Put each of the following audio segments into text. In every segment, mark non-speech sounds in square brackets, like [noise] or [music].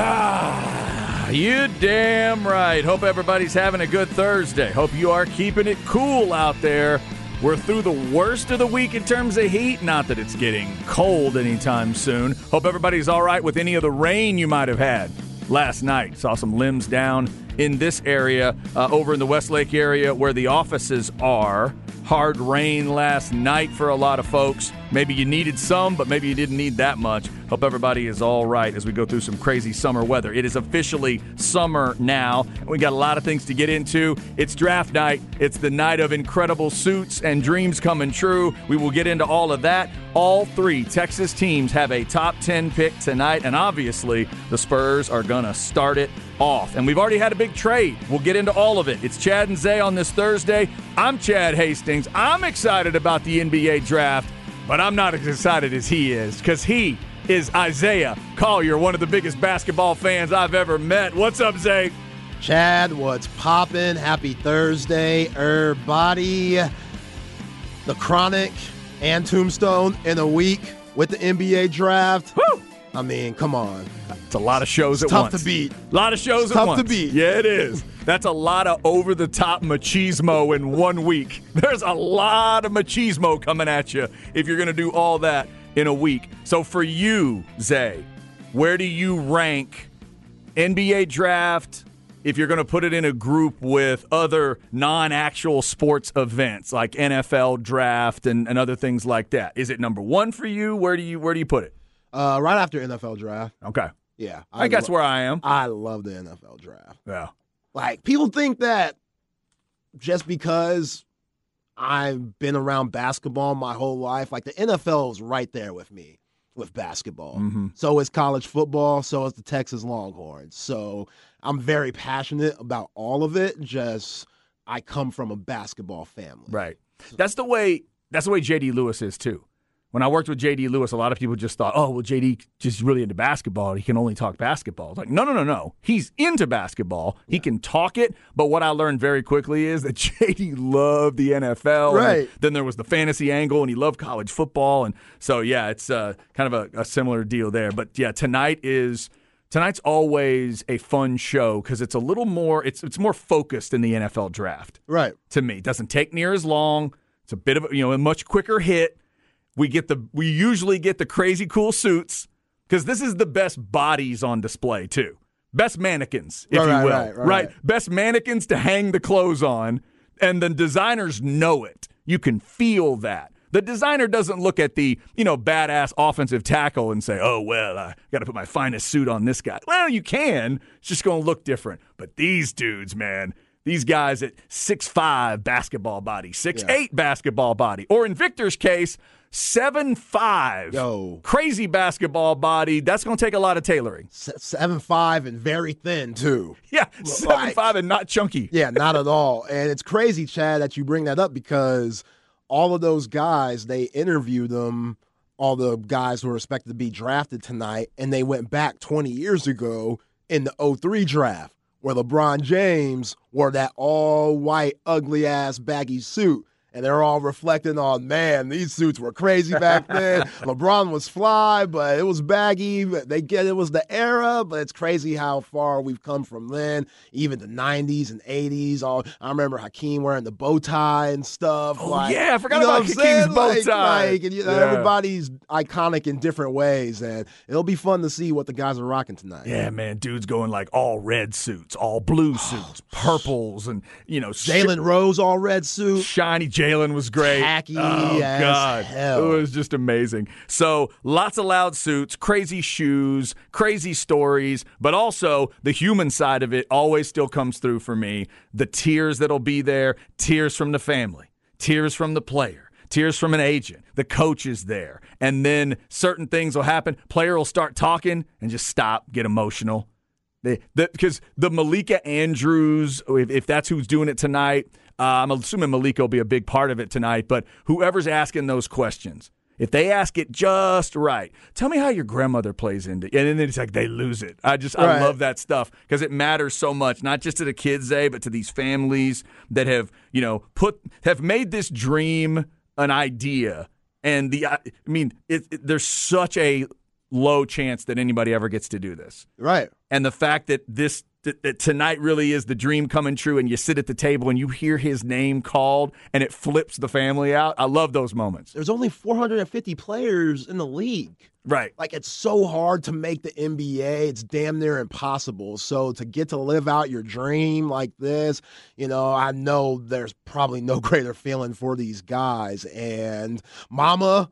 Ah, you damn right. Hope everybody's having a good Thursday. Hope you are keeping it cool out there. We're through the worst of the week in terms of heat. Not that it's getting cold anytime soon. Hope everybody's all right with any of the rain you might have had last night. Saw some limbs down in this area, uh, over in the Westlake area where the offices are. Hard rain last night for a lot of folks. Maybe you needed some, but maybe you didn't need that much. Hope everybody is all right as we go through some crazy summer weather. It is officially summer now. We got a lot of things to get into. It's draft night. It's the night of incredible suits and dreams coming true. We will get into all of that. All three Texas teams have a top 10 pick tonight, and obviously the Spurs are going to start it off. And we've already had a big trade. We'll get into all of it. It's Chad and Zay on this Thursday. I'm Chad Hastings. I'm excited about the NBA draft, but I'm not as excited as he is because he is Isaiah Collier, one of the biggest basketball fans I've ever met. What's up, Zay? Chad, what's poppin'? Happy Thursday, everybody. The Chronic and Tombstone in a week with the NBA draft. Woo! I mean, come on. It's a lot of shows It's at tough once. to beat. A lot of shows It's at tough once. to beat. Yeah, it is. That's a lot of over the top machismo in one week. [laughs] There's a lot of machismo coming at you if you're going to do all that in a week. So for you, Zay, where do you rank NBA draft if you're going to put it in a group with other non-actual sports events like NFL draft and, and other things like that? Is it number one for you? Where do you where do you put it? Uh, right after NFL draft. Okay, Yeah. I, guess lo- where I am. I love the NFL draft. Yeah. Like, people think that just because I've been around basketball my whole life, like the NFL is right there with me with basketball. Mhm. So is college football. So is the Texas Longhorns. So I'm very passionate about all of it. Just I come from a basketball family. Right. That's the way. That's the way JD Lewis is too. When I worked with JD Lewis, a lot of people just thought, "Oh, well, JD just really into basketball. He can only talk basketball." It's like, no, no, no, no. He's into basketball. He can talk it. But what I learned very quickly is that [laughs] JD loved the NFL. Right. then there was the fantasy angle, and he loved college football. And so, yeah, it's uh, kind of a, a similar deal there. But yeah, tonight is tonight's always a fun show because it's a little more. It's it's more focused in the NFL draft Right. to me. It doesn't take near as long. It's a bit of a, you know a much quicker hit. We get the we usually get the crazy cool suits because this is the best bodies on display too. Best mannequins, if Right, you will. right, right, right. Best mannequins to hang the clothes on, and the designers know it. You can feel that. The designer doesn't look at the, you know, badass offensive tackle and say, "Oh well, I got to put my finest suit on this guy." Well, you can. It's just going to look different. But these dudes, man, these guys at six five basketball body, six eight basketball body, or in Victor's case, seven five, Yo. crazy basketball body. That's going to take a lot of tailoring. Se- Seven five and very thin too. Yeah, [laughs] seven Like- five and not chunky. Yeah, not at all. And it's crazy, Chad, that you bring that up because all of those guys, they interviewed them, all the guys who are expected to be drafted tonight, and they went back 20 years ago in the 03 draft where LeBron James wore that all white, ugly ass baggy suit. And they're all reflecting on, man, these suits were crazy back then. [laughs] LeBron was fly, but it was baggy. They get it was the era, but it's crazy how far we've come from then. Even the '90s and '80s. All I remember Hakeem wearing the bow tie and stuff. Oh, like, yeah, I forgot you know about I'm Hakeem's bow Like- tie. like, and, you know, Yeah. everybody's iconic in different ways, and it'll be fun to see what the guys are rocking tonight. Yeah, man, dudes going like all red suits, all blue oh, suits, purples, and you know, sh- Jalen Rose, all red suit. shiny Jalen Jalen was great. Tacky oh, God. hell. It was just amazing. So lots of loud suits, crazy shoes, crazy stories, but also the human side of it always still comes through for me. The tears that'll be there, tears from the family, tears from the player tears from an agent, the coach is there, and then certain things will happen. Player will start talking and just stop, get emotional. Because the, the, Malika Andrews, if, if, that's who's doing it tonight, uh, I'm assuming Malika will be a big part of it tonight. But whoever's asking those questions, if they ask it just right, tell me how your grandmother plays into, it. and then it's like they lose it. I just right. I love that stuff because it matters so much, not just to the kids, eh, but to these families that have you know put have made this dream an idea, and the I mean, it, it, there's such a low chance that anybody ever gets to do this. Right. And the fact that this that, that, tonight really is the dream coming true and you sit at the table and you hear his name called and it flips the family out. I love those moments. There's only 450 players in the league. Right. Like it's so hard to make the NBA. It's damn near impossible. So to get to live out your dream like this, you know, I know there's probably no [laughs] greater feeling for these guys. And mama,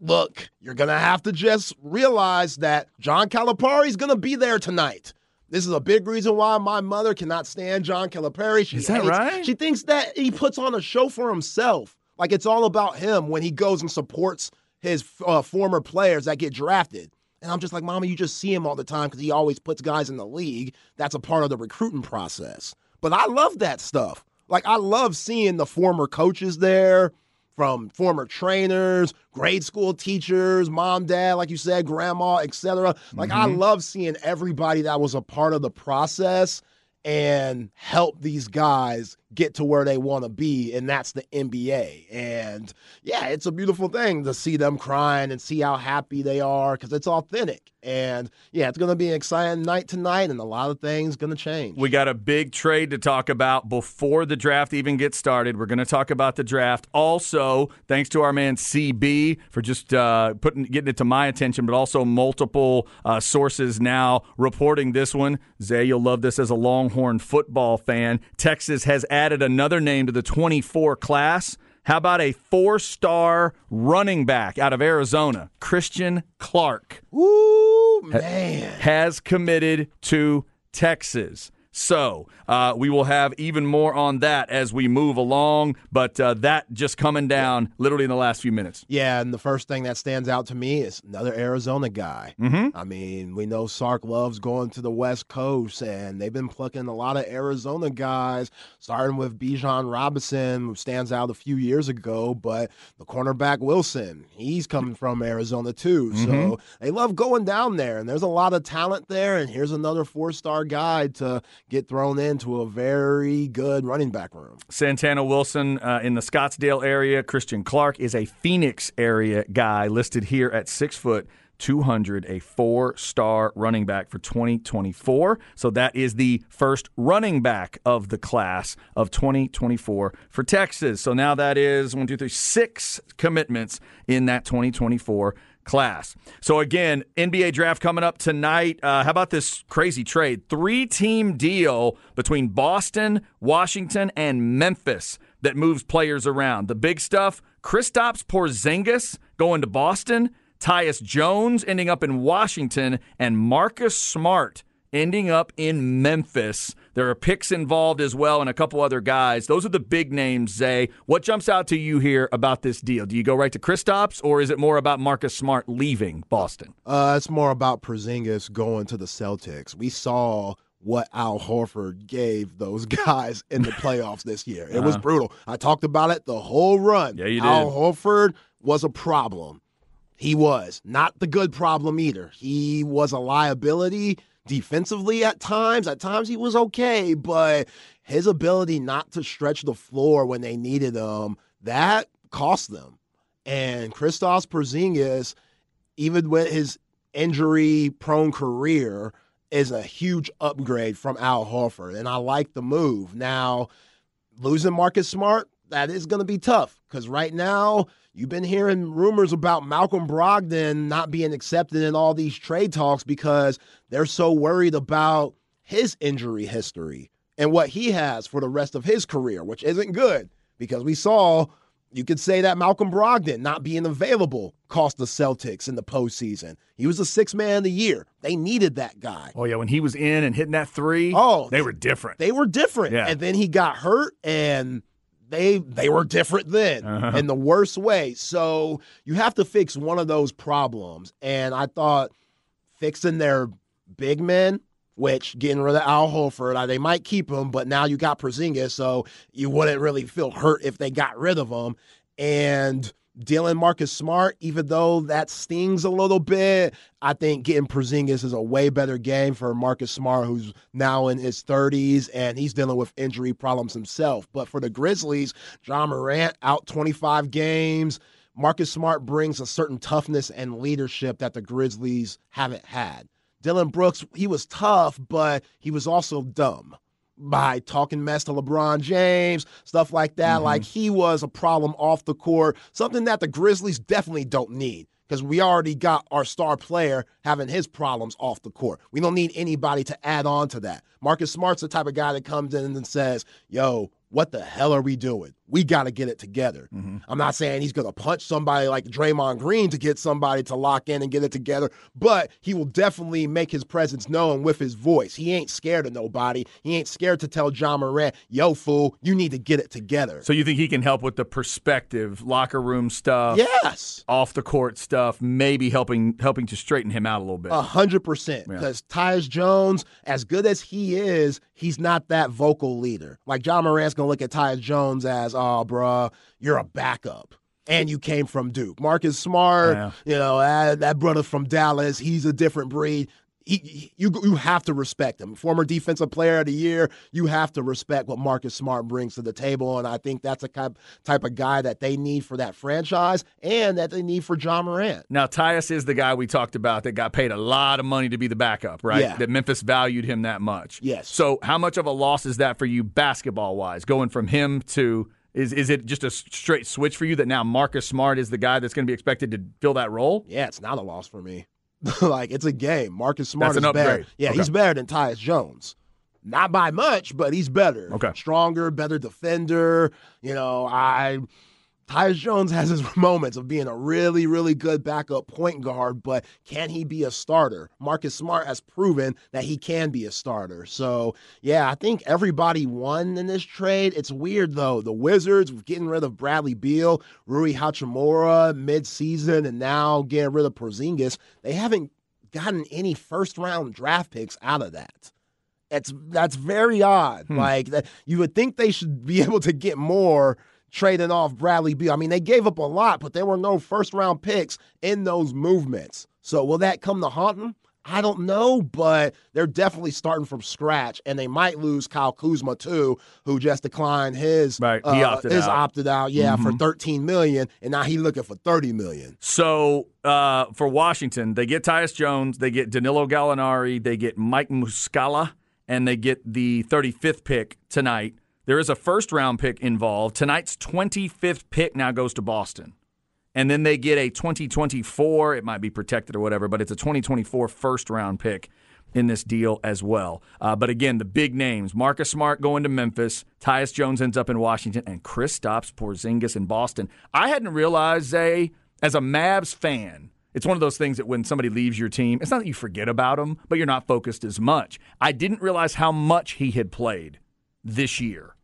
look, you're going to have to just realize that John Calipari is going to be there tonight. This is a big reason why my mother cannot stand John Calipari. She is that hates, right? She thinks that he puts on a show for himself. Like it's all about him when he goes and supports his uh, former players that get drafted. And I'm just like, Mama, you just see him all the time because he always puts guys in the league. That's a part of the recruiting process. But I love that stuff. Like, I love seeing the former coaches there, from former trainers, grade school teachers, mom, dad, like you said, grandma, etc. Like, mm-hmm. I love seeing everybody that was a part of the process and help these guys get to where they want to be, and that's the NBA. And yeah, it's a beautiful thing to see them crying and see how happy they are because it's authentic. And yeah, it's going to be an exciting night tonight, and a lot of things going to change. We got a big trade to talk about before the draft even gets started. We're going to talk about the draft. Also, thanks to our man CB for just uh, putting getting it to my attention, but also multiple uh, sources now reporting this one. Zay, you'll love this as a Longhorn football fan. Texas has added another name to the 24 class. How about a four star running back out of Arizona, Christian Clark? Ooh, man. Has committed to Texas. So uh, we will have even more on that as we move along, but uh, that just coming down literally in the last few minutes. Yeah, and the first thing that stands out to me is another Arizona guy. Mm-hmm. I mean, we know Sark loves going to the West Coast, and they've been plucking a lot of Arizona guys, starting with Bijan Robinson, who stands out a few years ago, but the cornerback Wilson, he's coming from Arizona too. Mm-hmm. So they love going down there, and there's a lot of talent there, and here's another four star guy to get thrown into a very good running back room. Santana Wilson uh, in the Scottsdale area. Christian Clark is a Phoenix area guy listed here at six foot. 200, a four star running back for 2024. So that is the first running back of the class of 2024 for Texas. So now that is one, two, three, six commitments in that 2024 class. So again, NBA draft coming up tonight. Uh, how about this crazy trade? Three team deal between Boston, Washington, and Memphis that moves players around. The big stuff: Kristaps Porzingis going to Boston, Tyus Jones ending up in Washington, and Marcus Smart ending up in Memphis. There are picks involved as well and a couple other guys. Those are the big names, Zay. What jumps out to you here about this deal? Do you go right to Kristaps or is it more about Marcus Smart leaving Boston? Uh, it's more about Porzingis going to the Celtics. We saw what Al Horford gave those [laughs] guys in the playoffs this year. It uh-huh. was brutal. I talked about it the whole run. Yeah, you did. Al Horford was a problem. He was. Not the good problem either. He was a liability defensively at times. At times he was okay, but his ability not to stretch the floor when they needed him, that cost them. And Kristaps Porzingis, even with his injury-prone career, is a huge upgrade from Al Horford, and I like the move. Now, losing Marcus Smart, that is going to be tough because right now You've been hearing rumors about Malcolm Brogdon not being accepted in all these trade talks because they're so worried about his injury history and what he has for the rest of his career, which isn't good because we saw You could say that Malcolm Brogdon not being available cost the Celtics in the postseason. He was a six man of the year. They needed that guy. Oh yeah, when he was in and hitting that three, Oh, they were different. They were different. Yeah. And then he got hurt and they they were different then Uh-huh. in the worst way. So you have to fix one of those problems. And I thought fixing their big men, which getting rid of Al Horford, uh, they might keep him, but now you got Porzingis, so you wouldn't really feel hurt if they got rid of him. And dealing Marcus Smart, even though that stings a little bit, I think getting Porzingis is a way better game for Marcus Smart, who's now in his 30s and he's dealing with injury problems himself. But for the Grizzlies, Ja Morant out 25 games. Marcus Smart brings a certain toughness and leadership that the Grizzlies haven't had. Dillon Brooks, he was tough, but he was also dumb by talking mess to LeBron James, stuff like that. Mm-hmm. Like he was a problem off the court, something that the Grizzlies definitely don't need because we already got our star player having his problems off the court. We don't need anybody to add on to that. Marcus Smart's the type of guy that comes in and says, yo, what the hell are we doing? We got to get it together. Mm-hmm. I'm not saying he's going to punch somebody like Draymond Green to get somebody to lock in and get it together, but he will definitely make his presence known with his voice. He ain't scared of nobody. He ain't scared to tell Ja Morant, yo, fool, you need to get it together. so you think he can help with the perspective, locker room stuff, yes. off the court stuff, maybe helping helping to straighten him out a little bit. A hundred percent. Because Tyus Jones, as good as he is, he's not that vocal leader. Like Ja Morant's gonna look at Tyus Jones as, oh, bruh, you're a backup. And you came from Duke. Marcus Smart, Yeah. you know, that, that brother from Dallas, he's a different breed. He, he- you you have to respect him. Former defensive player of the year, you have to respect what Marcus Smart brings to the table, and I think that's a type type of guy that they need for that franchise and that they need for Ja Morant. Now, Tyus is the guy we talked about that got paid a lot of money to be the backup, right? Yeah. That Memphis valued him that much. Yes. So, how much of a loss is that for you basketball wise, going from him to. Is, is it just a straight switch for you that now Marcus Smart is the guy that's going to be expected to fill that role? Yeah, it's not a loss for me. [laughs] like it's a game. Marcus Smart That's is better. Yeah, Okay. he's better than Tyus Jones. Not by much, but he's better. Okay. Stronger, better defender. You know, I Tyus Jones has his [laughs] moments of being a really, really good backup point guard, but can he be a starter? Marcus Smart has proven that he can be a starter. So, yeah, I think everybody won in this trade. It's weird, though. The Wizards getting rid of Bradley Beal, Rui Hachimura mid-season, and now getting rid of Porzingis. They haven't gotten any first-round draft picks out of that. It's that's very odd. Hmm. Like that, you would think they should be [laughs] able to get more trading off Bradley Beal. I mean, they gave up a lot, but there were no first round picks in those movements. So will that come to haunt them? I don't know, but they're definitely starting from scratch, and they might lose Kyle Kuzma too, who just declined his Right, he uh, opted his out. opted out, yeah, for 13 million, and now he's looking for 30 million. So uh, for Washington, they get Tyus Jones, they get Danilo Gallinari, they get Mike Muscala, and they get the 35th pick tonight. There is a first round pick involved. Tonight's 25th pick now goes to Boston. And then they get a 2024, it might be protected or whatever, but it's a 2024 first round pick in this deal as well. Uh, but again, the big names Marcus Smart going to Memphis, Tyus Jones ends up in Washington, and Kristaps Porzingis in Boston. I hadn't realized, Zay, as a Mavs fan, it's one of those things that when somebody leaves your team, it's not that you forget about them, but you're not focused as much. I didn't realize how much he had played this year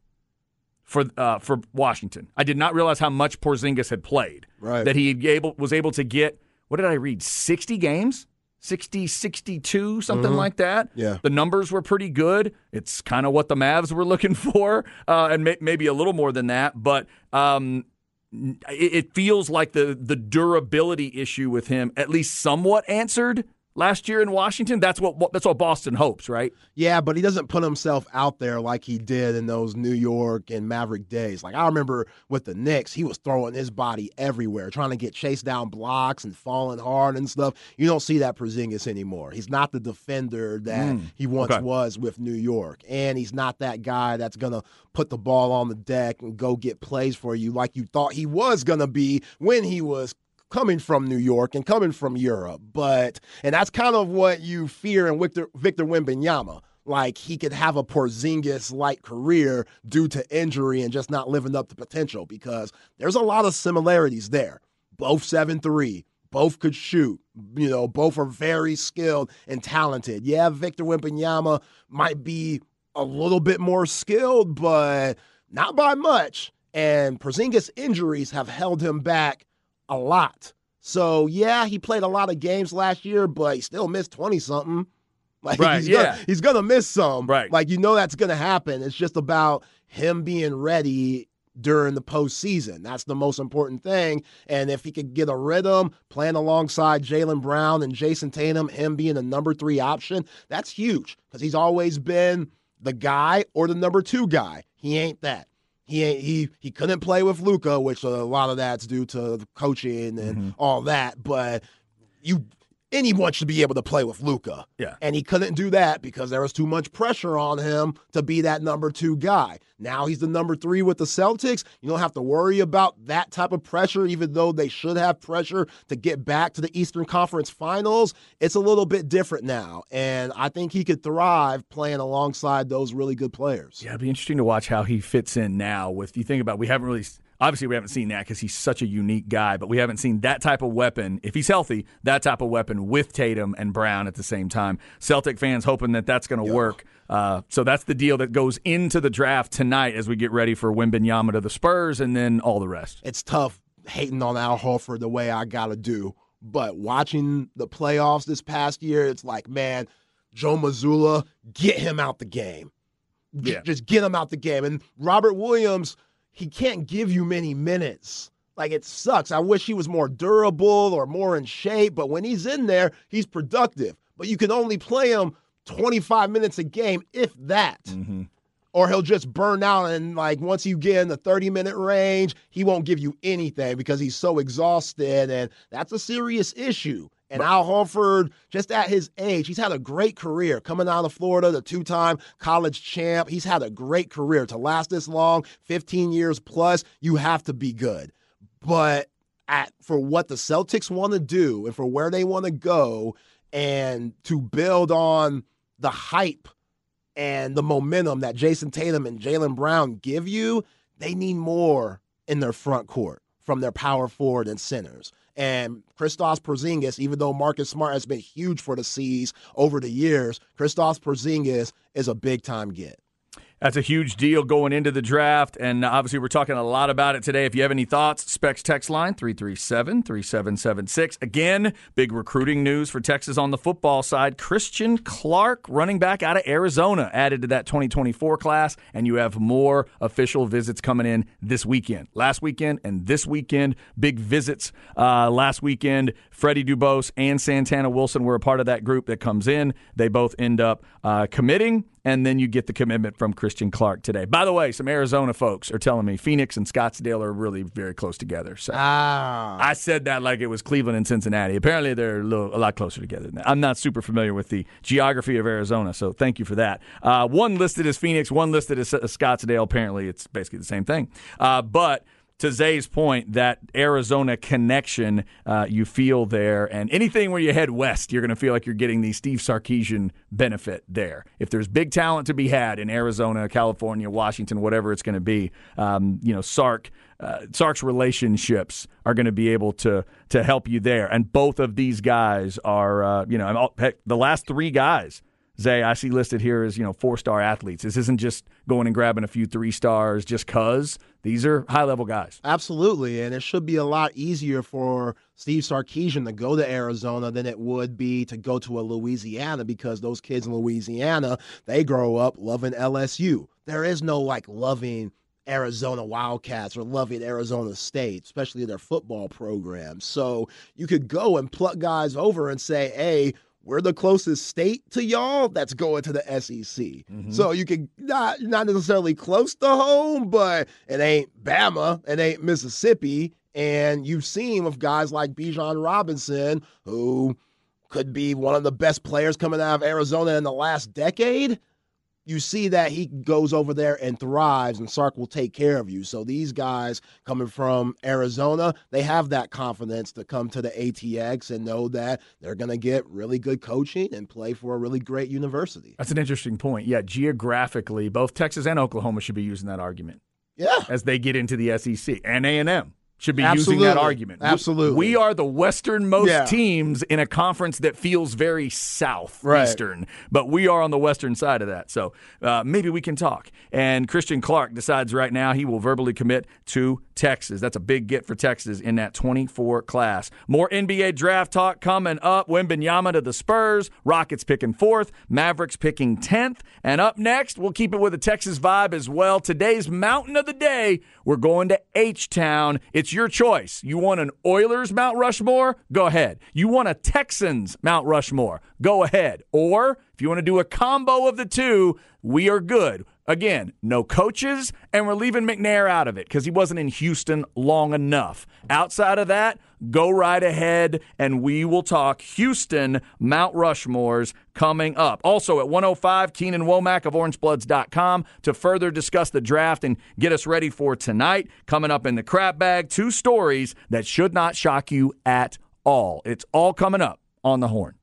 for uh, for Washington. I did not realize how much Porzingis had played. Right. That he able was able to get what did I read? 60 games? 60 62 something like that. Yeah. The numbers were pretty good. It's kind of what the Mavs were [laughs] looking for uh, and may, maybe a little more than that, but um it, it feels like the the durability issue with him at least somewhat answered last year in Washington. That's what that's what Boston hopes, right? Yeah, but he doesn't put himself out there like he did in those New York and Maverick days. Like I remember with the Knicks, he was throwing his body everywhere, trying to get chased down blocks and falling hard and stuff. You don't see that Porzingis anymore. He's not the defender that mm, he once okay. was with New York, and he's not that guy that's gonna put the ball on the deck and go get plays for you like you thought he was gonna be when he was coming from New York and coming from Europe. But and that's kind of what you fear in Victor Victor Wembanyama. like he could have a Porzingis like career due to injury and just not living up to potential because there's a lot of similarities there. Both seven three, both could shoot. You know, both are very skilled and talented. Yeah, Victor Wembanyama might be a little bit more skilled, but not by much. And Porzingis injuries have held him back a lot. So yeah, he played a lot of games last year, but he still missed twenty something. [laughs] Like right, he's yeah. gonna, he's gonna miss some. Right. Like you know that's gonna happen. It's just about him being ready during the postseason. That's the most important thing. And if he could get a rhythm playing alongside Jaylen Brown and Jayson Tatum, him being the number three option, that's huge because he's always been the guy or the number two guy. He ain't that. He ain't he he couldn't play with Luka, which a lot of that's due to the coaching and Mm-hmm. all that. But you anyone should be able to play with Luka. Yeah. And he couldn't do that because there was too much pressure on him to be that number two guy. Now he's the number three with the Celtics. You don't have to worry about that type of pressure, even though they should have pressure to get back to the Eastern Conference Finals. It's a little bit different now. And I think he could thrive playing alongside those really good players. Yeah, it'd be interesting to watch how he fits in now. With you think about, we haven't really. Obviously, we haven't seen that because he's such a unique guy, but we haven't seen that type of weapon. If he's healthy, that type of weapon with Tatum and Brown at the same time. Celtic fans hoping that that's going to work. Uh, so that's the deal that goes into the draft tonight as we get ready for Wembanyama to the Spurs and then all the rest. it's tough hating on Al Horford the way I gotta do. But watching the playoffs this past year, it's like, man, Joe Mazzulla, get him out the game. Yeah. Just get him out the game. And Robert Williams, he can't give you many minutes. Like it sucks. I wish he was more durable or more in shape, but when he's in there, he's productive. But you can only play him 25 minutes a game, if that mm-hmm. or he'll just burn out and like once you get in the 30 minute range he won't give you anything because he's so exhausted and that's a serious issue and Al Horford, just at his age, he's had a great career coming out of Florida, the two time college champ. He's had a great career. To last this long, 15 years plus, you have to be good. But at for what the Celtics want to do and for where they want to go, and to build on the hype and the momentum that Jayson Tatum and Jaylen Brown give you, they need more in their front court from their power forward and centers. And Kristaps Porzingis, even though Marcus Smart has been huge for the C's over the years, Kristaps Porzingis is a big time get. That's a huge deal going into the draft, and obviously we're talking a lot about it today. If you have any thoughts, Specs text line 337-3776. Again, big recruiting news for Texas on the football side. Christian Clark, running back out of Arizona, added to that 2024 class, and you have more official visits coming in this weekend. Last weekend and this weekend, big visits. Uh, last weekend, Freddie Dubose and Santana Wilson were a part of that group that comes in. They both end up uh, committing and then you get the commitment from Christian Clark today. By the way, some Arizona folks are telling me Phoenix and Scottsdale are really very close together. So Ah. I said that like it was Cleveland and Cincinnati. Apparently, they're a, little, a lot closer together than that. I'm not super familiar with the geography of Arizona, so thank you for that. Uh, one listed as Phoenix, one listed as Scottsdale. Apparently, it's basically the same thing. Uh, but to Zay's point, that Arizona connection uh, you feel there, and anything where you head west, you're going to feel like you're getting the Steve Sarkisian benefit there. If there's big talent to be had in Arizona, California, Washington, whatever it's going to be, um, you know, Sark. Uh, Sark's relationships are going to be able to to help you there, and both of these guys are, uh, you know, heck, the last three guys Zay, I see listed here as you know four star athletes. This isn't just going and grabbing a few three stars just cause. These are high level guys. Absolutely, and it should be a lot easier for Steve Sarkisian to go to Arizona than it would be to go to a Louisiana because those kids in Louisiana they grow up loving LSU. There is no like loving Arizona Wildcats or loving Arizona State, especially their football program. So you could go and pluck guys over and say, "Hey." We're the closest state to y'all that's going to the SEC. Mm-hmm. So you can not not necessarily close to home, but it ain't Bama, it ain't Mississippi. And you've seen with guys like Bijan Robinson, who could be one of the best players coming out of Arizona in the last decade. You see that he goes over there and thrives, and Sark will take care of you. So these guys coming from Arizona, they have that confidence to come to the ATX and know that they're going to get really good coaching and play for a really great university. That's an interesting point. Yeah, geographically, both Texas and Oklahoma should be using that argument. Yeah, as they get into the SEC and A and M should be Absolutely. using that argument. Absolutely. We, we are the westernmost Yeah. teams in a conference that feels very south Right. but we are on the western side of that. So uh, maybe we can talk. And Christian Clark decides right now he will verbally commit to Texas. That's a big get for Texas in that 24 class. More NBA draft talk coming up. Wembanyama to the Spurs. Rockets picking fourth. Mavericks picking 10th. And up next, we'll keep it with a Texas vibe as well. Today's mountain of the day, we're going to H Town. It's your choice. You want an Oilers Mount Rushmore? Go ahead. You want a Texans Mount Rushmore? Go ahead. Or if you want to do a combo of the two, we are good. Again, no coaches, and we're leaving McNair out of it because he wasn't in Houston long enough. Outside of that, go right ahead, and we will talk Houston Mount Rushmores coming up. Also at 105, Keenan Womack of OrangeBloods.com to further discuss the draft and get us ready for tonight. Coming up in the crap bag, two stories that should not shock you at all. It's all coming up on the horn.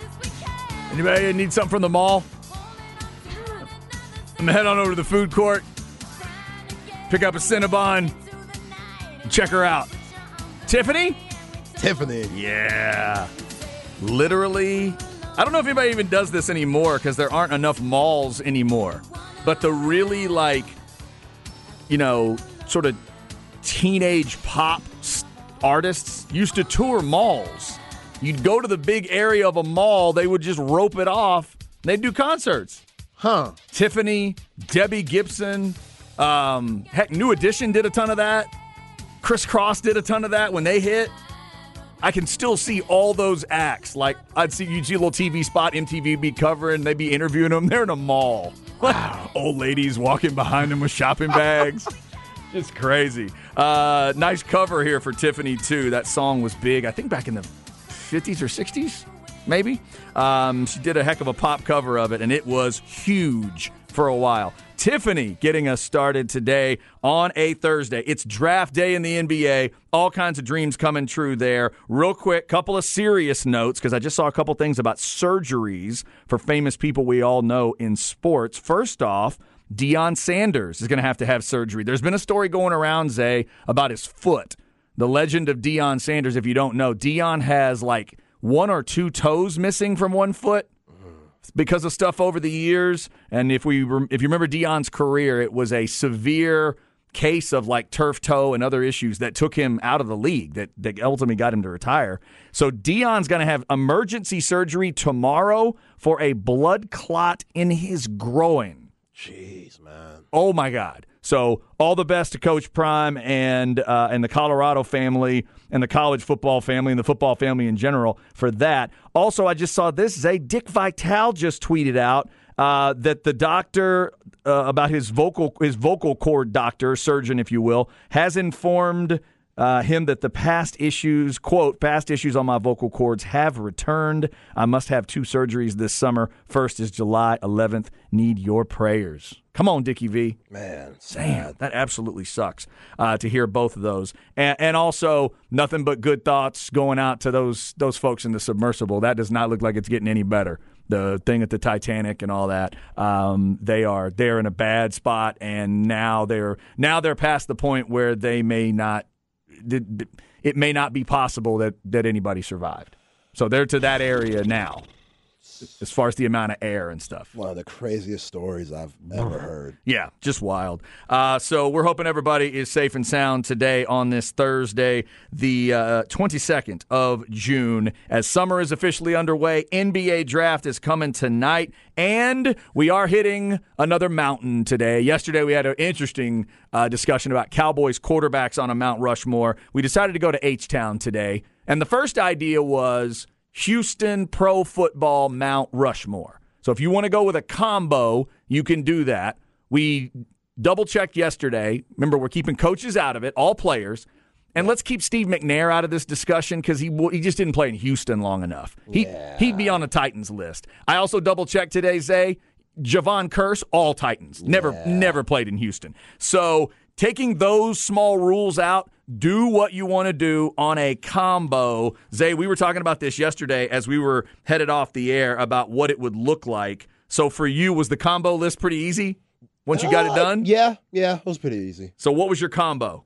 As we can. Anybody need something from the mall? I'm another, head on over to the food court, trying to get pick up a Cinnabon, to the night. check her out. Tiffany? Tiffany. Yeah. Literally, I don't know if anybody even does this anymore because there aren't enough malls anymore. But the really like, you know, sort of teenage pop artists used to tour malls. You'd go to the big area of a mall, they would just rope it off. They'd do concerts. Huh. Tiffany, Debbie Gibson, um, heck, New Edition did a ton of that. Kris Kross did a ton of that when they hit. I can still see all those acts. Like I'd see you'd see a little TV spot, MTV be covering, they'd be interviewing them. They're in a mall. Wow. [laughs] Old ladies walking behind them with shopping bags. [laughs] It's crazy. Uh, nice cover here for Tiffany too. That song was big. I think back in the 50s or 60s, maybe. Um, she did a heck of a pop cover of it, and it was huge for a while. Tiffany getting us started today on a Thursday. It's draft day in the NBA. All kinds of dreams coming true there. Real quick, couple of serious notes because I just saw a couple things about surgeries for famous people we all know in sports. First off, Deion Sanders is going to have to have surgery. There's been a story going around, Zay, about his foot. The legend of Deion Sanders, if you don't know, Deion has like one or two toes missing from one foot because of stuff over the years. And if we if you remember Deion's career, it was a severe case of like turf toe and other issues that took him out of the league that, that ultimately got him to retire. So Deion's going to have emergency surgery tomorrow for a blood clot in his groin. Jeez, man. Oh my God! So all the best to Coach Prime and uh, and the Colorado family and the college football family and the football family in general for that. Also, I just saw this. Zay Dick Vitale just tweeted out uh, that the doctor uh, about his vocal his vocal cord doctor surgeon, if you will, has informed. Uh, him that the past issues, quote, past issues on my vocal cords have returned. I must have two surgeries this summer. First is July 11th. Need your prayers. Come on, Dickie V. Man. Damn, that absolutely sucks uh, to hear both of those, and, and also nothing but good thoughts going out to those those folks in the submersible. That does not look like it's getting any better. The thing at the Titanic and all that, um, they are they're in a bad spot, and now they're now they're past the point where they may not it may not be possible that that anybody survived. So they're to that area now. As far as the amount of air and stuff. One of the craziest stories I've ever heard. Yeah, just wild. Uh, so we're hoping everybody is safe and sound today on this Thursday, the uh, 22nd of June, as summer is officially underway. NBA draft is coming tonight, and we are hitting another mountain today. Yesterday we had an interesting uh, discussion about Cowboys quarterbacks on a Mount Rushmore. We decided to go to H Town today, and the first idea was Houston Pro Football Mount Rushmore. So if you want to go with a combo, you can do that. We double checked yesterday. Remember, we're keeping coaches out of it, all players. And let's keep Steve McNair out of this discussion because he he just didn't play in Houston long enough. He he'd be on a Titans list. I also double checked today, Zay. Jevon Kearse, all Titans. Never never played in Houston. So taking those small rules out, do what you want to do on a combo. Zay, we were talking about this yesterday as we were headed off the air about what it would look like. So for you, was the combo list pretty easy once you got it Uh, done? Yeah, yeah, it was pretty easy. So what was your combo?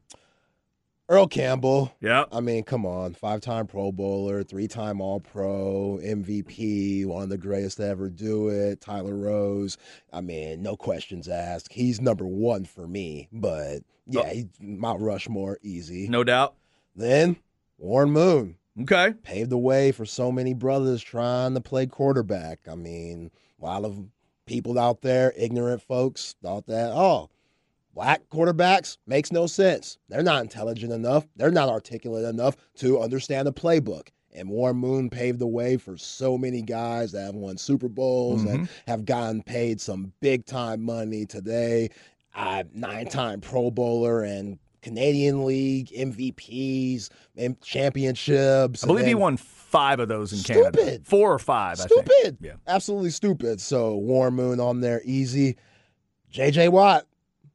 Earl Campbell. Yeah. I mean, come on. Five time Pro Bowler, three time All Pro, MVP, one of the greatest to ever do it. Tyler Rose. I mean, no questions asked. He's number one for me, but oh. yeah, Oh. Mount Rushmore, easy. No doubt. Then Warren Moon Okay. paved the way for so many brothers trying to play quarterback. I mean, a lot of people out there, ignorant folks, thought that, oh, black quarterbacks makes no sense. They're not intelligent enough. They're not articulate enough to understand the playbook. And Warren Moon paved the way for so many guys that have won Super Bowls and have gotten paid some big time money today. Uh, Nine time Pro Bowler and Canadian League MVPs and championships. I believe he won five of those in Canada. Stupid. Four or five, I think. Stupid. Yeah. Absolutely stupid. So Warren Moon on there, easy. JJ Watt,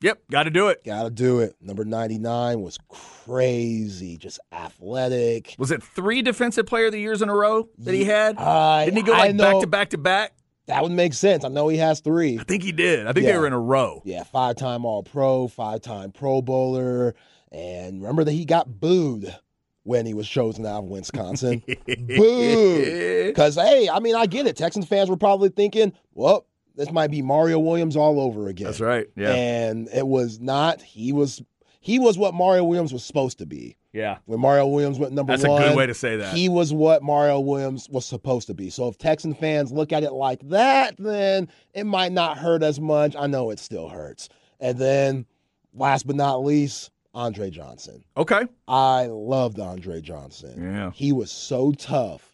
Yep. Got to do it. got to do it. Number 99 was crazy, just athletic. Was it three defensive player of the years in a row that he had? I- Didn't he go like back to back to back? That would make sense. I know he has three. I think he did. I think they were in a row. Yeah, five time All Pro, five time Pro Bowler. And remember that he got booed when he was chosen out of Wisconsin. [laughs] Boo! Because, hey, I mean, I get it. Texans fans were probably thinking, well, this might be Mario Williams all over again. That's right. Yeah. And it was not. He was he was what Mario Williams was supposed to be. yeah. When Mario Williams went number That's a one, good way to say that. he was what Mario Williams was supposed to be. So if Texan fans look at it like that, then it might not hurt as much. I know it still hurts. And then, last but not least, Andre Johnson. Okay. I loved Andre Johnson. Yeah. He was so tough.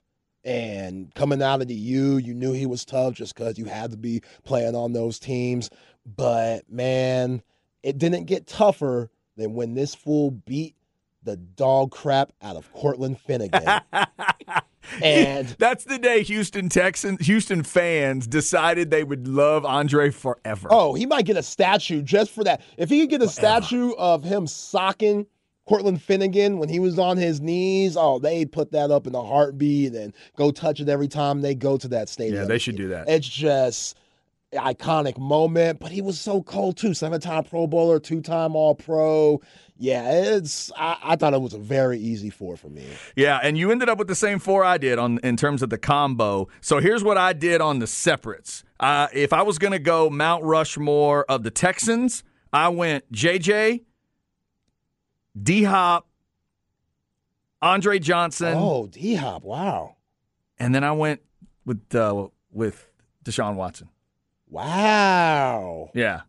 And coming out of the U, you knew he was tough just because you had to be playing on those teams. But man, it didn't get tougher than when this fool beat the dog crap out of Cortland Finnegan. [laughs] and That's the day Houston Texans, Houston fans decided they would love Andre forever. oh, he might get a statue just for that. If he could get a statue of him socking Cortland Finnegan when he was on his knees, oh, they'd put that up in a heartbeat and go touch it every time they go to that stadium. yeah, they should do that. It's just iconic moment, but he was so cold too. Seven time Pro Bowler, two time All Pro. Yeah, it's. I, I thought it was a very easy four for me. Yeah, and you ended up with the same four I did on in terms of the combo. So here's what I did on the separates. Uh, if I was going to go Mount Rushmore of the Texans, I went JJ, D Hop, Andre Johnson, Oh, D Hop, wow, and then I went with uh, with Deshaun Watson. wow. Yeah,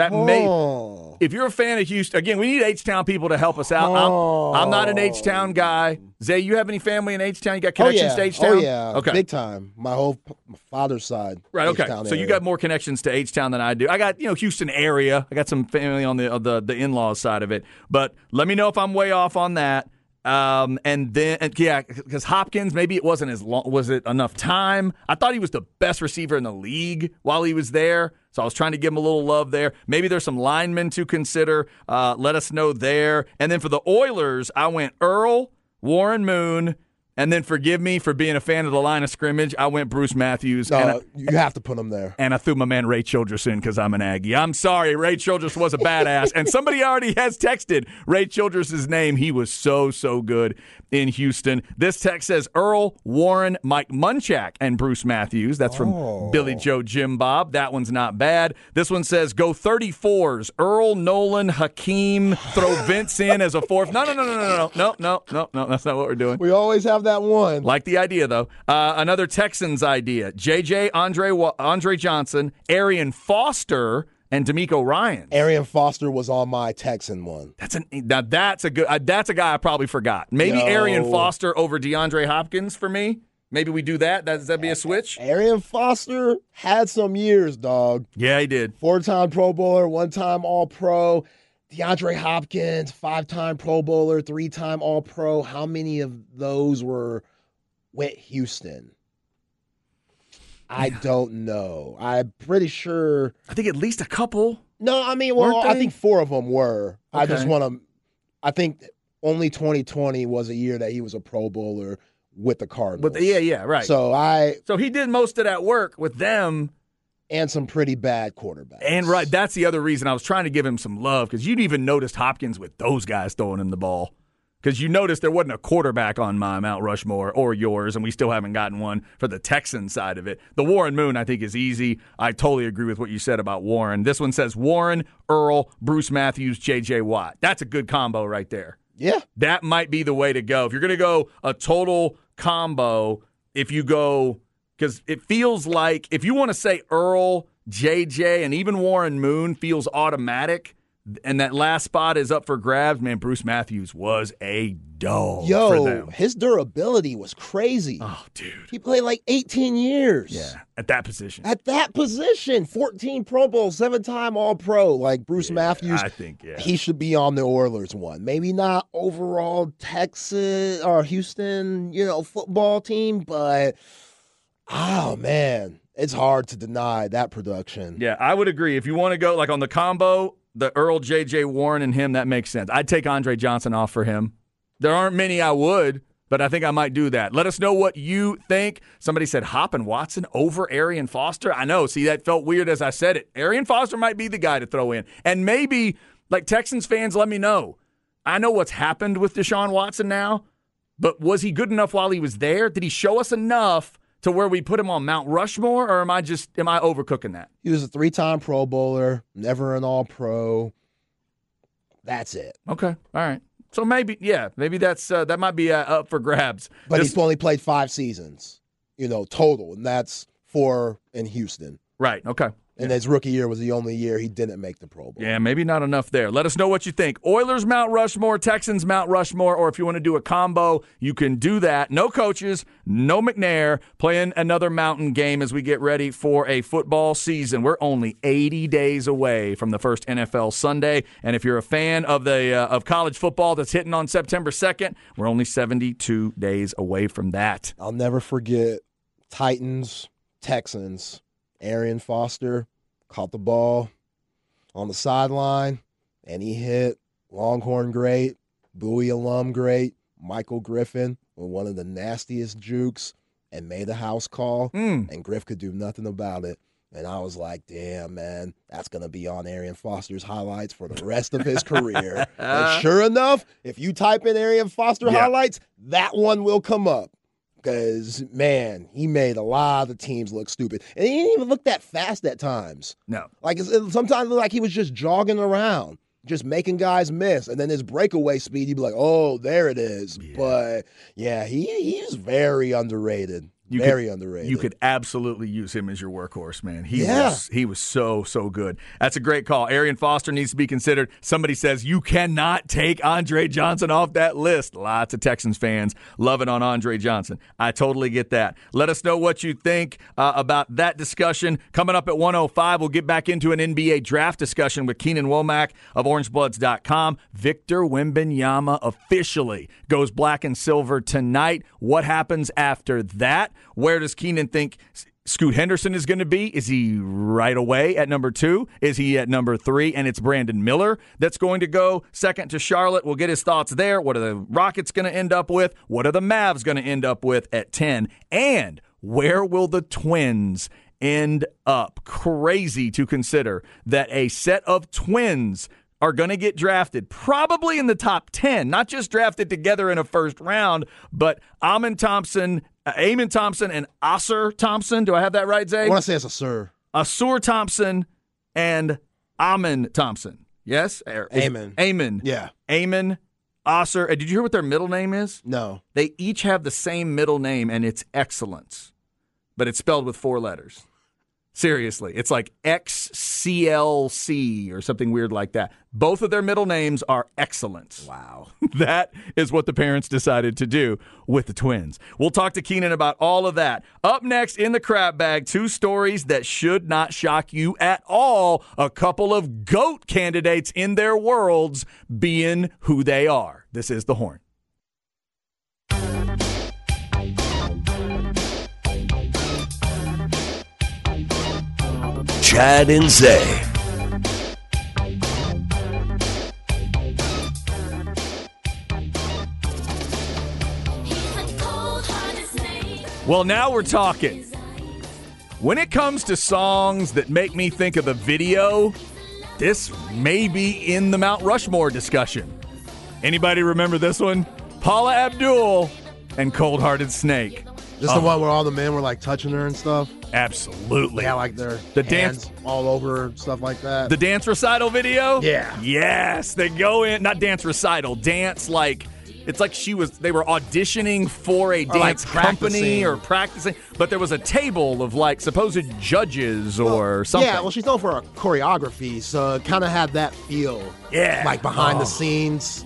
that may. Oh. If you're a fan of Houston, again, we need H Town people to help us out. I'm, I'm not an H Town guy. Zay, you have any family in H Town? You got Oh connections yeah, to H Town? oh yeah, Okay. big time. My whole my father's side, Right. Okay. H-Town So you got more connections to H Town than I do. I got you know Houston area. I got some family on the uh, the the in laws side of it. But let me know if I'm way off on that. Um, and then and yeah, because Hopkins maybe it wasn't as long. Was it enough time? I thought he was the best receiver in the league while he was there. So I was trying to give him a little love there. Maybe there's some linemen to consider. Uh, let us know there. And then for the Oilers, I went Earl, Warren Moon, And then forgive me for being a fan of the line of scrimmage. I went Bruce Matthews. and I- you have to put him there. and I threw my man Ray Childress in because I'm an Aggie. I'm sorry, Ray Childress was a badass, and somebody already has texted Ray Childress' name. He was so so good in Houston. This text says Earl Warren, Mike Munchak, and Bruce Matthews. That's from oh. Billy Joe Jim Bob. That one's not bad. This one says go 34s. Earl Nolan Hakeem. Throw Vince in as a fourth. No no no no no no no no no no. That's not what we're doing. We always have that one. Like the idea, though. Uh, another Texans idea: JJ Andre Andre Johnson, Arian Foster, and DeMeco Ryan. Arian Foster was on my Texan one. That's an now that's a good uh, that's a guy I probably forgot. Maybe. Arian Foster over DeAndre Hopkins for me. Maybe we do that. Does that be a switch? Arian Foster had some years, dog. Yeah, he did. Four time Pro Bowler, one time All Pro. DeAndre Hopkins, five time Pro Bowler, three time All Pro. How many of those were with Houston? I don't know. I'm pretty sure. I think at least a couple. No, I mean, well, I think four of them were. I just want to. I think only 2020 was a year that he was a Pro Bowler with the Cardinals. But yeah, yeah, right. So I so he did most of that work with them. And some pretty bad quarterbacks. And right, that's the other reason I was trying to give him some love because you'd even noticed Hopkins with those guys throwing him the ball. Because you noticed there wasn't a quarterback on my Mount Rushmore or yours, and we still haven't gotten one for the Texan side of it. The Warren Moon, I think, is easy. I totally agree with what you said about Warren. This one says Warren, Earl, Bruce Matthews, J.J. Watt. That's a good combo right there. yeah, That might be the way to go. If you're going to go a total combo, if you go, because it feels like if you want to say Earl, JJ, and even Warren Moon feels automatic, and that last spot is up for grabs, man, Bruce Matthews was a dog for yo, them. his durability was crazy. Oh, dude. He played like 18 years. Yeah, at that position. At that position, 14 Pro Bowls, seven time All Pro, like Bruce Matthews. I think, yeah. He should be on the Oilers one. Maybe not overall Texas or Houston, you know, football team, but oh man, it's hard to deny that production. Yeah, I would agree. If you want to go like on the combo, the Earl, JJ Warren, and him, that makes sense. I'd take Andre Johnson off for him. There aren't many I would, but I think I might do that. Let us know what you think. Somebody said Hop and Watson over Arian Foster. I know. See, that felt weird as I said it. Arian Foster might be the guy to throw in. And maybe, like Texans fans, let me know. I know what's happened with Deshaun Watson now, but was he good enough while he was there? Did he show us enough to where we put him on Mount Rushmore, or am I just am I overcooking that? He was a three time Pro Bowler, never an All Pro. That's it. Okay, all right. So maybe, yeah, maybe that's uh, that might be uh, up for grabs. But This- he's only played five seasons, you know, total, and that's four in Houston. right. Okay. And his rookie year was the only year he didn't make the Pro Bowl. Yeah, maybe not enough there. Let us know what you think. Oilers Mount Rushmore, Texans Mount Rushmore, or if you want to do a combo, you can do that. No coaches, no McNair, playing another mountain game as we get ready for a football season. We're only 80 days away from the first NFL Sunday, and if you're a fan of the uh, of college football that's hitting on September 2nd, we're only 72 days away from that. I'll never forget Titans, Texans, Arian Foster caught the ball on the sideline and he hit Longhorn great, Bowie alum great, Michael Griffin with one of the nastiest jukes and made a house call Mm. and Griff could do nothing about it. And I was like, damn, man, that's going to be on Arian Foster's highlights for the rest of his career. [laughs] and sure enough, if you type in Arian Foster Yeah. highlights, that one will come up. Because, man, he made a lot of teams look stupid. And he didn't even look that fast at times. No. Like, sometimes like he was just jogging around, just making guys miss. And then his breakaway speed, you'd be like, oh, there it is. But, yeah, he he's very underrated. You very could- underrated. You could absolutely use him as your workhorse, man. He Yeah. was he was so so good. That's a great call. Arian Foster needs to be considered. Somebody says you cannot take Andre Johnson off that list. Lots of Texans fans loving on Andre Johnson. I totally get that. Let us know what you think uh, about that discussion. Coming up at 105, we'll get back into an NBA draft discussion with Keenan Womack of OrangeBloods.com. Victor Wembanyama officially goes black and silver tonight. What happens after that? Where does Keenan think Scoot Henderson is going to be. Is he right away at number two? Is he at number three? And it's Brandon Miller that's going to go second to Charlotte. We'll get his thoughts there. What are the Rockets going to end up with? What are the Mavs going to end up with at 10? And where will the Twins end up? Crazy to consider that a set of twins are going to get drafted probably in the top 10, not just drafted together in a first round, but Amon Thompson, Uh, Amon Thompson, and Ausar Thompson. Do I have that right, Zay? I want to say it's a sir. Ausar Thompson and Amon Thompson. Yes? Er, is- Amon. Amon. Yeah. Amon, Ausar. And uh, did you hear what their middle name is? No. They each have the same middle name, and it's Excellence, but it's spelled with four letters. Seriously, it's like XCLC or something weird like that. Both of their middle names are Excellence. Wow. [laughs] that is what the parents decided to do with the twins. We'll talk to Keenan about all of that. Up next in the crap bag, two stories that should not shock you at all. A couple of GOAT candidates in their worlds being who they are. This is the horn. Chad and Zay. Well, now we're talking. When it comes to songs that make me think of the video, this may be in the Mount Rushmore discussion. Anybody remember this one? Paula Abdul and Cold Hearted Snake. This is the oh. one where all the men were like touching her and stuff. Absolutely. Yeah, like their The dance- all over stuff like that. The dance recital video? Yeah. Yes. They go in, not dance recital, dance like. It's like she was. They were auditioning for a Or, like, dance company or practicing, but there was a table of like supposed judges or something. Yeah, well, she's known for her choreography, so it kind of had that feel. Yeah. Like behind Oh. the scenes.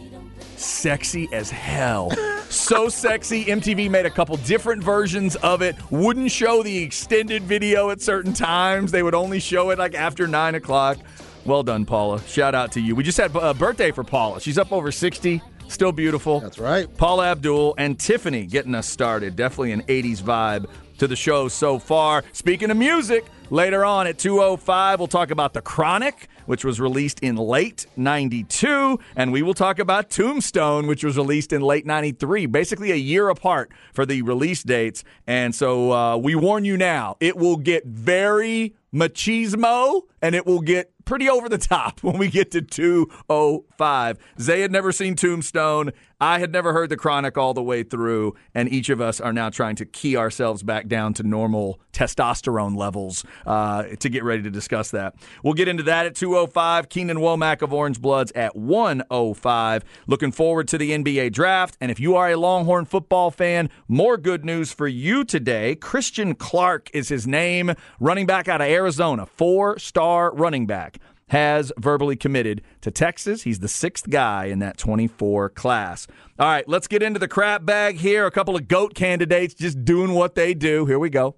Sexy as hell. so sexy. MTV made a couple different versions of it. Wouldn't show the extended video at certain times. They would only show it like after nine o'clock. Well done, Paula. Shout out to you. We just had a birthday for Paula. She's up over 60. Still beautiful. That's right. Paula Abdul and Tiffany getting us started. Definitely an 80s vibe to the show so far. Speaking of music, later on at 205, we'll talk about The Chronic, which was released in late 92, and we will talk about Tombstone, which was released in late 93, basically a year apart for the release dates. And so uh, we warn you now, it will get very machismo and it will get pretty over the top [laughs] when we get to 205. Zay had never seen Tombstone. I had never heard the Chronic all the way through, and each of us are now trying to key ourselves back down to normal testosterone levels uh, to get ready to discuss that. We'll get into that at 205. Keenan Womack of Orange Bloods at 105. Looking forward to the NBA draft. And if you are a Longhorn football fan, more good news for you today. Christian Clark is his name, running back out of Arizona, four star running back has verbally committed to Texas. He's the sixth guy in that 24 class. All right, let's get into the crap bag here. A couple of GOAT candidates just doing what they do. Here we go.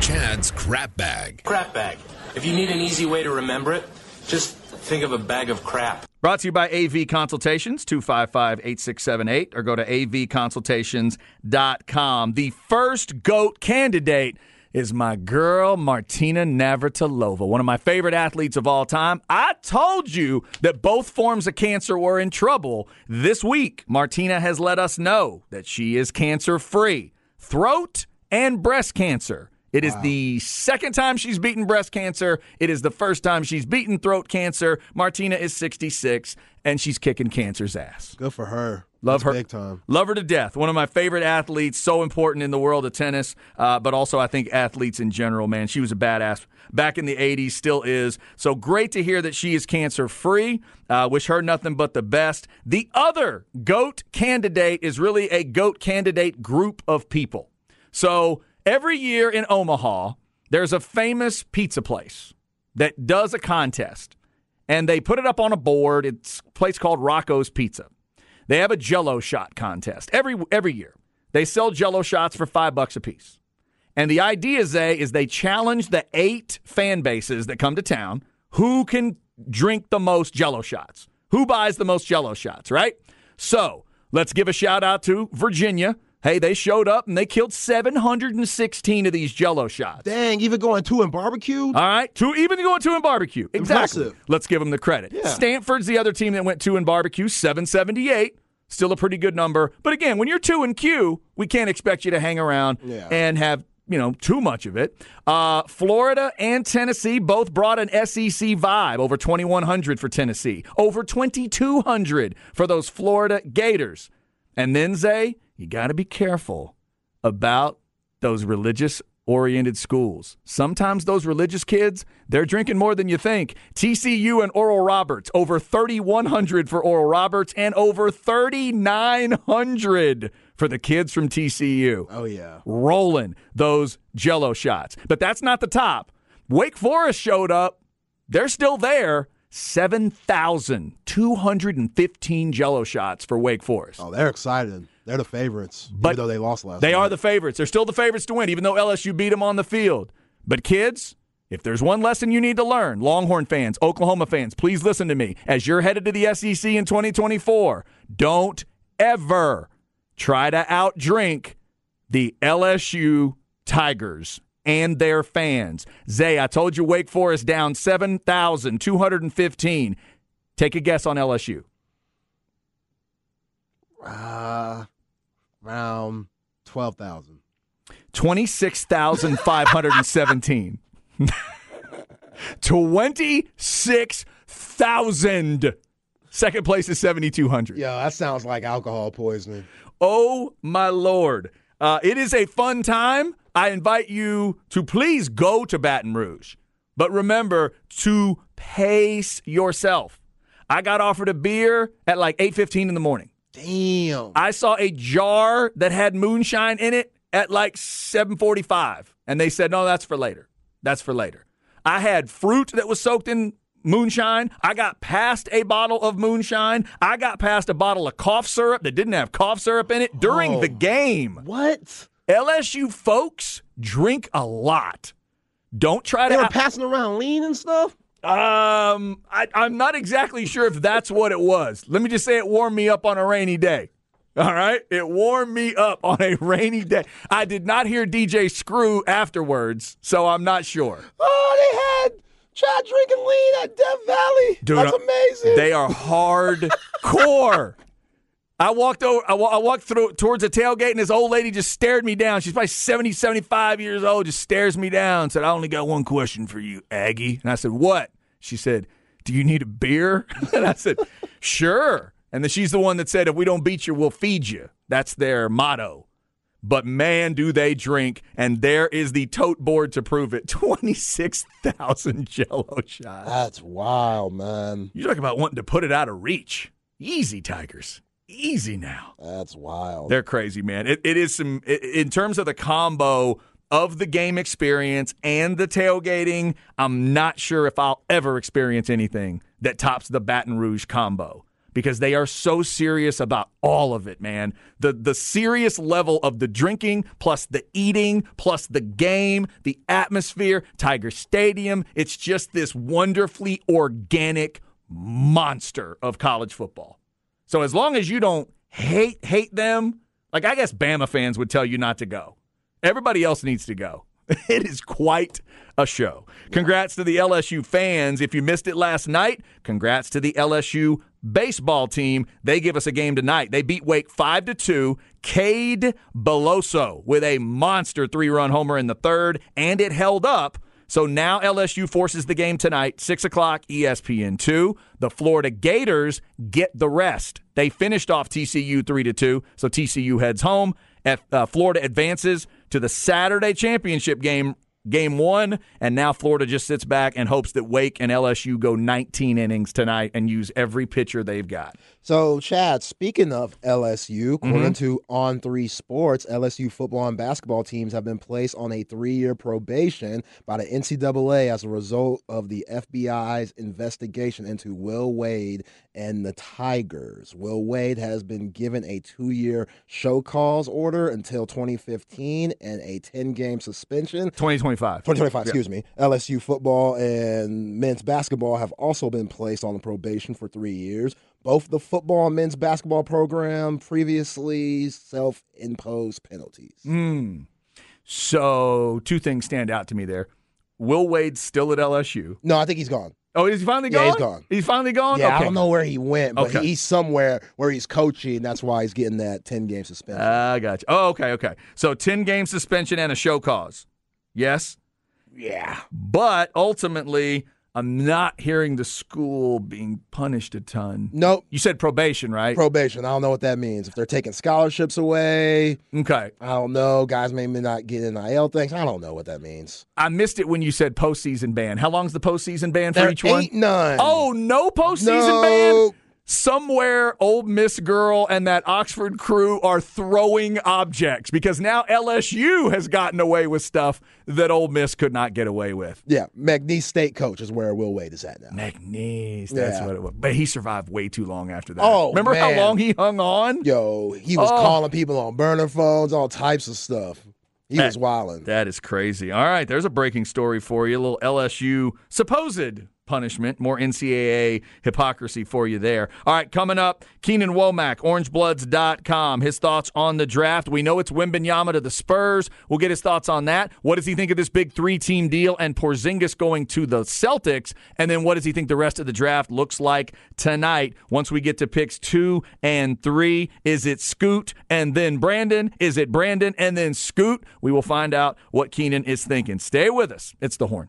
Chad's crap bag. Crap bag. If you need an easy way to remember it, just think of a bag of crap. Brought to you by AV Consultations, 255 8678, or go to avconsultations.com. The first GOAT candidate is my girl, Martina Navratilova, one of my favorite athletes of all time. I told you that both forms of cancer were in trouble. This week, Martina has let us know that she is cancer free throat and breast cancer. It is the second time she's beaten breast cancer. It is the first time she's beaten throat cancer. Martina is 66 and she's kicking cancer's ass. Good for her. Love That's her. Big time. Love her to death. One of my favorite athletes. So important in the world of tennis, uh, but also I think athletes in general. Man, she was a badass back in the '80s. Still is. So great to hear that she is cancer free. Uh, wish her nothing but the best. The other goat candidate is really a goat candidate group of people. So every year in Omaha, there's a famous pizza place that does a contest, and they put it up on a board. It's a place called Rocco's Pizza. They have a Jello shot contest every every year. They sell Jello shots for five bucks a piece. And the idea, Zay, is they challenge the eight fan bases that come to town who can drink the most Jello shots, who buys the most Jello shots, right? So let's give a shout out to Virginia, Hey, they showed up and they killed 716 of these jello shots. Dang, even going two in barbecue? All right, two even going two in barbecue. Exactly. Impressive. Let's give them the credit. Yeah. Stanford's the other team that went two in barbecue, 778. Still a pretty good number. But again, when you're two in Q, we can't expect you to hang around Yeah. and have you know too much of it. Uh, Florida and Tennessee both brought an SEC vibe. Over 2,100 for Tennessee. Over 2,200 for those Florida Gators. And then Zay, you got to be careful about those religious oriented schools. Sometimes those religious kids, they're drinking more than you think. TCU and Oral Roberts, over 3,100 for Oral Roberts and over 3,900 for the kids from TCU. Oh, yeah. Rolling those jello shots. But that's not the top. Wake Forest showed up. They're still there. 7,215 jello shots for Wake Forest. Oh, they're excited. They're the favorites, But even though they lost last They night. are the favorites. They're still the favorites to win, even though LSU beat them on the field. But kids, if there's one lesson you need to learn, Longhorn fans, Oklahoma fans, please listen to me. As you're headed to the SEC in 2024, don't ever try to outdrink the LSU Tigers and their fans. Zay, I told you Wake Forest down 7,215. Take a guess on LSU. Uh, around 12,000. 26,517. 26,000. Second place is 7,200. Yo, that sounds like alcohol poisoning. Oh, my Lord. Uh, it is a fun time. I invite you to please go to Baton Rouge. But remember to pace yourself. I got offered a beer at like 8.15 in the morning. Damn. I saw a jar that had moonshine in it at like 7:45 and they said no that's for later. That's for later. I had fruit that was soaked in moonshine. I got past a bottle of moonshine. I got past a bottle of cough syrup that didn't have cough syrup in it during Oh. the game. What? LSU folks drink a lot. Don't try They to were passing around lean and stuff? um, I, I'm not exactly sure if that's what it was. Let me just say it warmed me up on a rainy day. All right, it warmed me up on a rainy day. I did not hear DJ Screw afterwards, so I'm not sure. Oh, they had Chad drinking lean at Death Valley. Dude, That's amazing. They are hardcore. [laughs] I walked over. I, walked through towards the tailgate, and this old lady just stared me down. She's probably 70, 75 years old. Just stares me down. Said, "I only got one question for you, Aggie." And I said, "What?" She said, "Do you need a beer?" [laughs] and I said, "Sure." And then she's the one that said, "If we don't beat you, we'll feed you." That's their motto. But man, do they drink! And there is the tote board to prove it. [laughs] Twenty six thousand Jello shots. That's wild, man. You talk about wanting to put it out of reach. Easy, Tigers. Easy now. That's wild. They're crazy, man. It, it is some, i- in terms of the combo of the game experience and the tailgating, I'm not sure if I'll ever experience anything that tops the Baton Rouge combo because they are so serious about all of it, man. The the serious level of the drinking plus the eating plus the game, the atmosphere, Tiger Stadium, it's just this wonderfully organic monster of college football. So as long as you don't hate hate them, like I guess Bama fans would tell you not to go. Everybody else needs to go. [laughs] It is quite a show. Congrats to the LSU fans. If you missed it last night, congrats to the LSU baseball team. They give us a game tonight. They beat Wake 5 to 2. Cade Beloso with a monster three-run homer in the third, and it held up. So now LSU forces the game tonight, 6 o'clock, ESPN 2. The Florida Gators get the rest. They finished off TCU 3 to 2, so TCU heads home. F, uh, Florida advances to the Saturday championship game, game one, and now Florida just sits back and hopes that Wake and LSU go 19 innings tonight and use every pitcher they've got. So, Chad, speaking of LSU, Mm-hmm. according to On Three Sports, LSU football and basketball teams have been placed on a three-year probation by the NCAA as a result of the FBI's investigation into Will Wade and the Tigers. Will Wade has been given a two-year show cause order until 2015 and a 10-game suspension. 2025. 2025, excuse me. LSU football and men's basketball have also been placed on probation for three years. Both the football and men's basketball program previously self-imposed penalties. Mm. So two things stand out to me there. Will Wade still at LSU? No, I think he's gone. Oh, is he finally Yeah, gone? he's gone. He's finally gone. Yeah, I don't know where he went, but Okay. he's somewhere where he's coaching. That's why he's getting that 10 game suspension. I got you. Oh, okay, okay. So ten game suspension and a show cause. Yes, yeah. but ultimately, I'm not hearing the school being punished a ton. Nope. You said probation, right? Probation. I don't know what that means. If they're taking scholarships away, okay. I don't know. Guys may not get in NIL things. I don't know what that means. I missed it when you said postseason ban. How long's the postseason ban for There each one? ain't none. Oh, no postseason No. ban? Somewhere, Ole Miss Girl and that Oxford crew are throwing objects because now LSU has gotten away with stuff that Ole Miss could not get away with. Yeah, McNeese State coach is where Will Wade is at now. McNeese, that's Yeah. what it was. But he survived way too long after that. Oh, remember man. how long he hung on? Yo, he was Oh. calling people on burner phones, all types of stuff. He That- was wilding. That is crazy. All right, there's a breaking story for you. A little LSU supposed punishment, more NCAA hypocrisy for you there. All right, coming up, Keenan Womack, orangebloods.com. His thoughts on the draft. We know it's Wembanyama to the Spurs. We'll get his thoughts on that. What does he think of this big three team deal and Porzingis going to the Celtics? And then what does he think the rest of the draft looks like tonight once we get to picks two and three? Is it Scoot and then Brandon? Is it Brandon and then Scoot? We will find out what Keenan is thinking. Stay with us. It's the horn.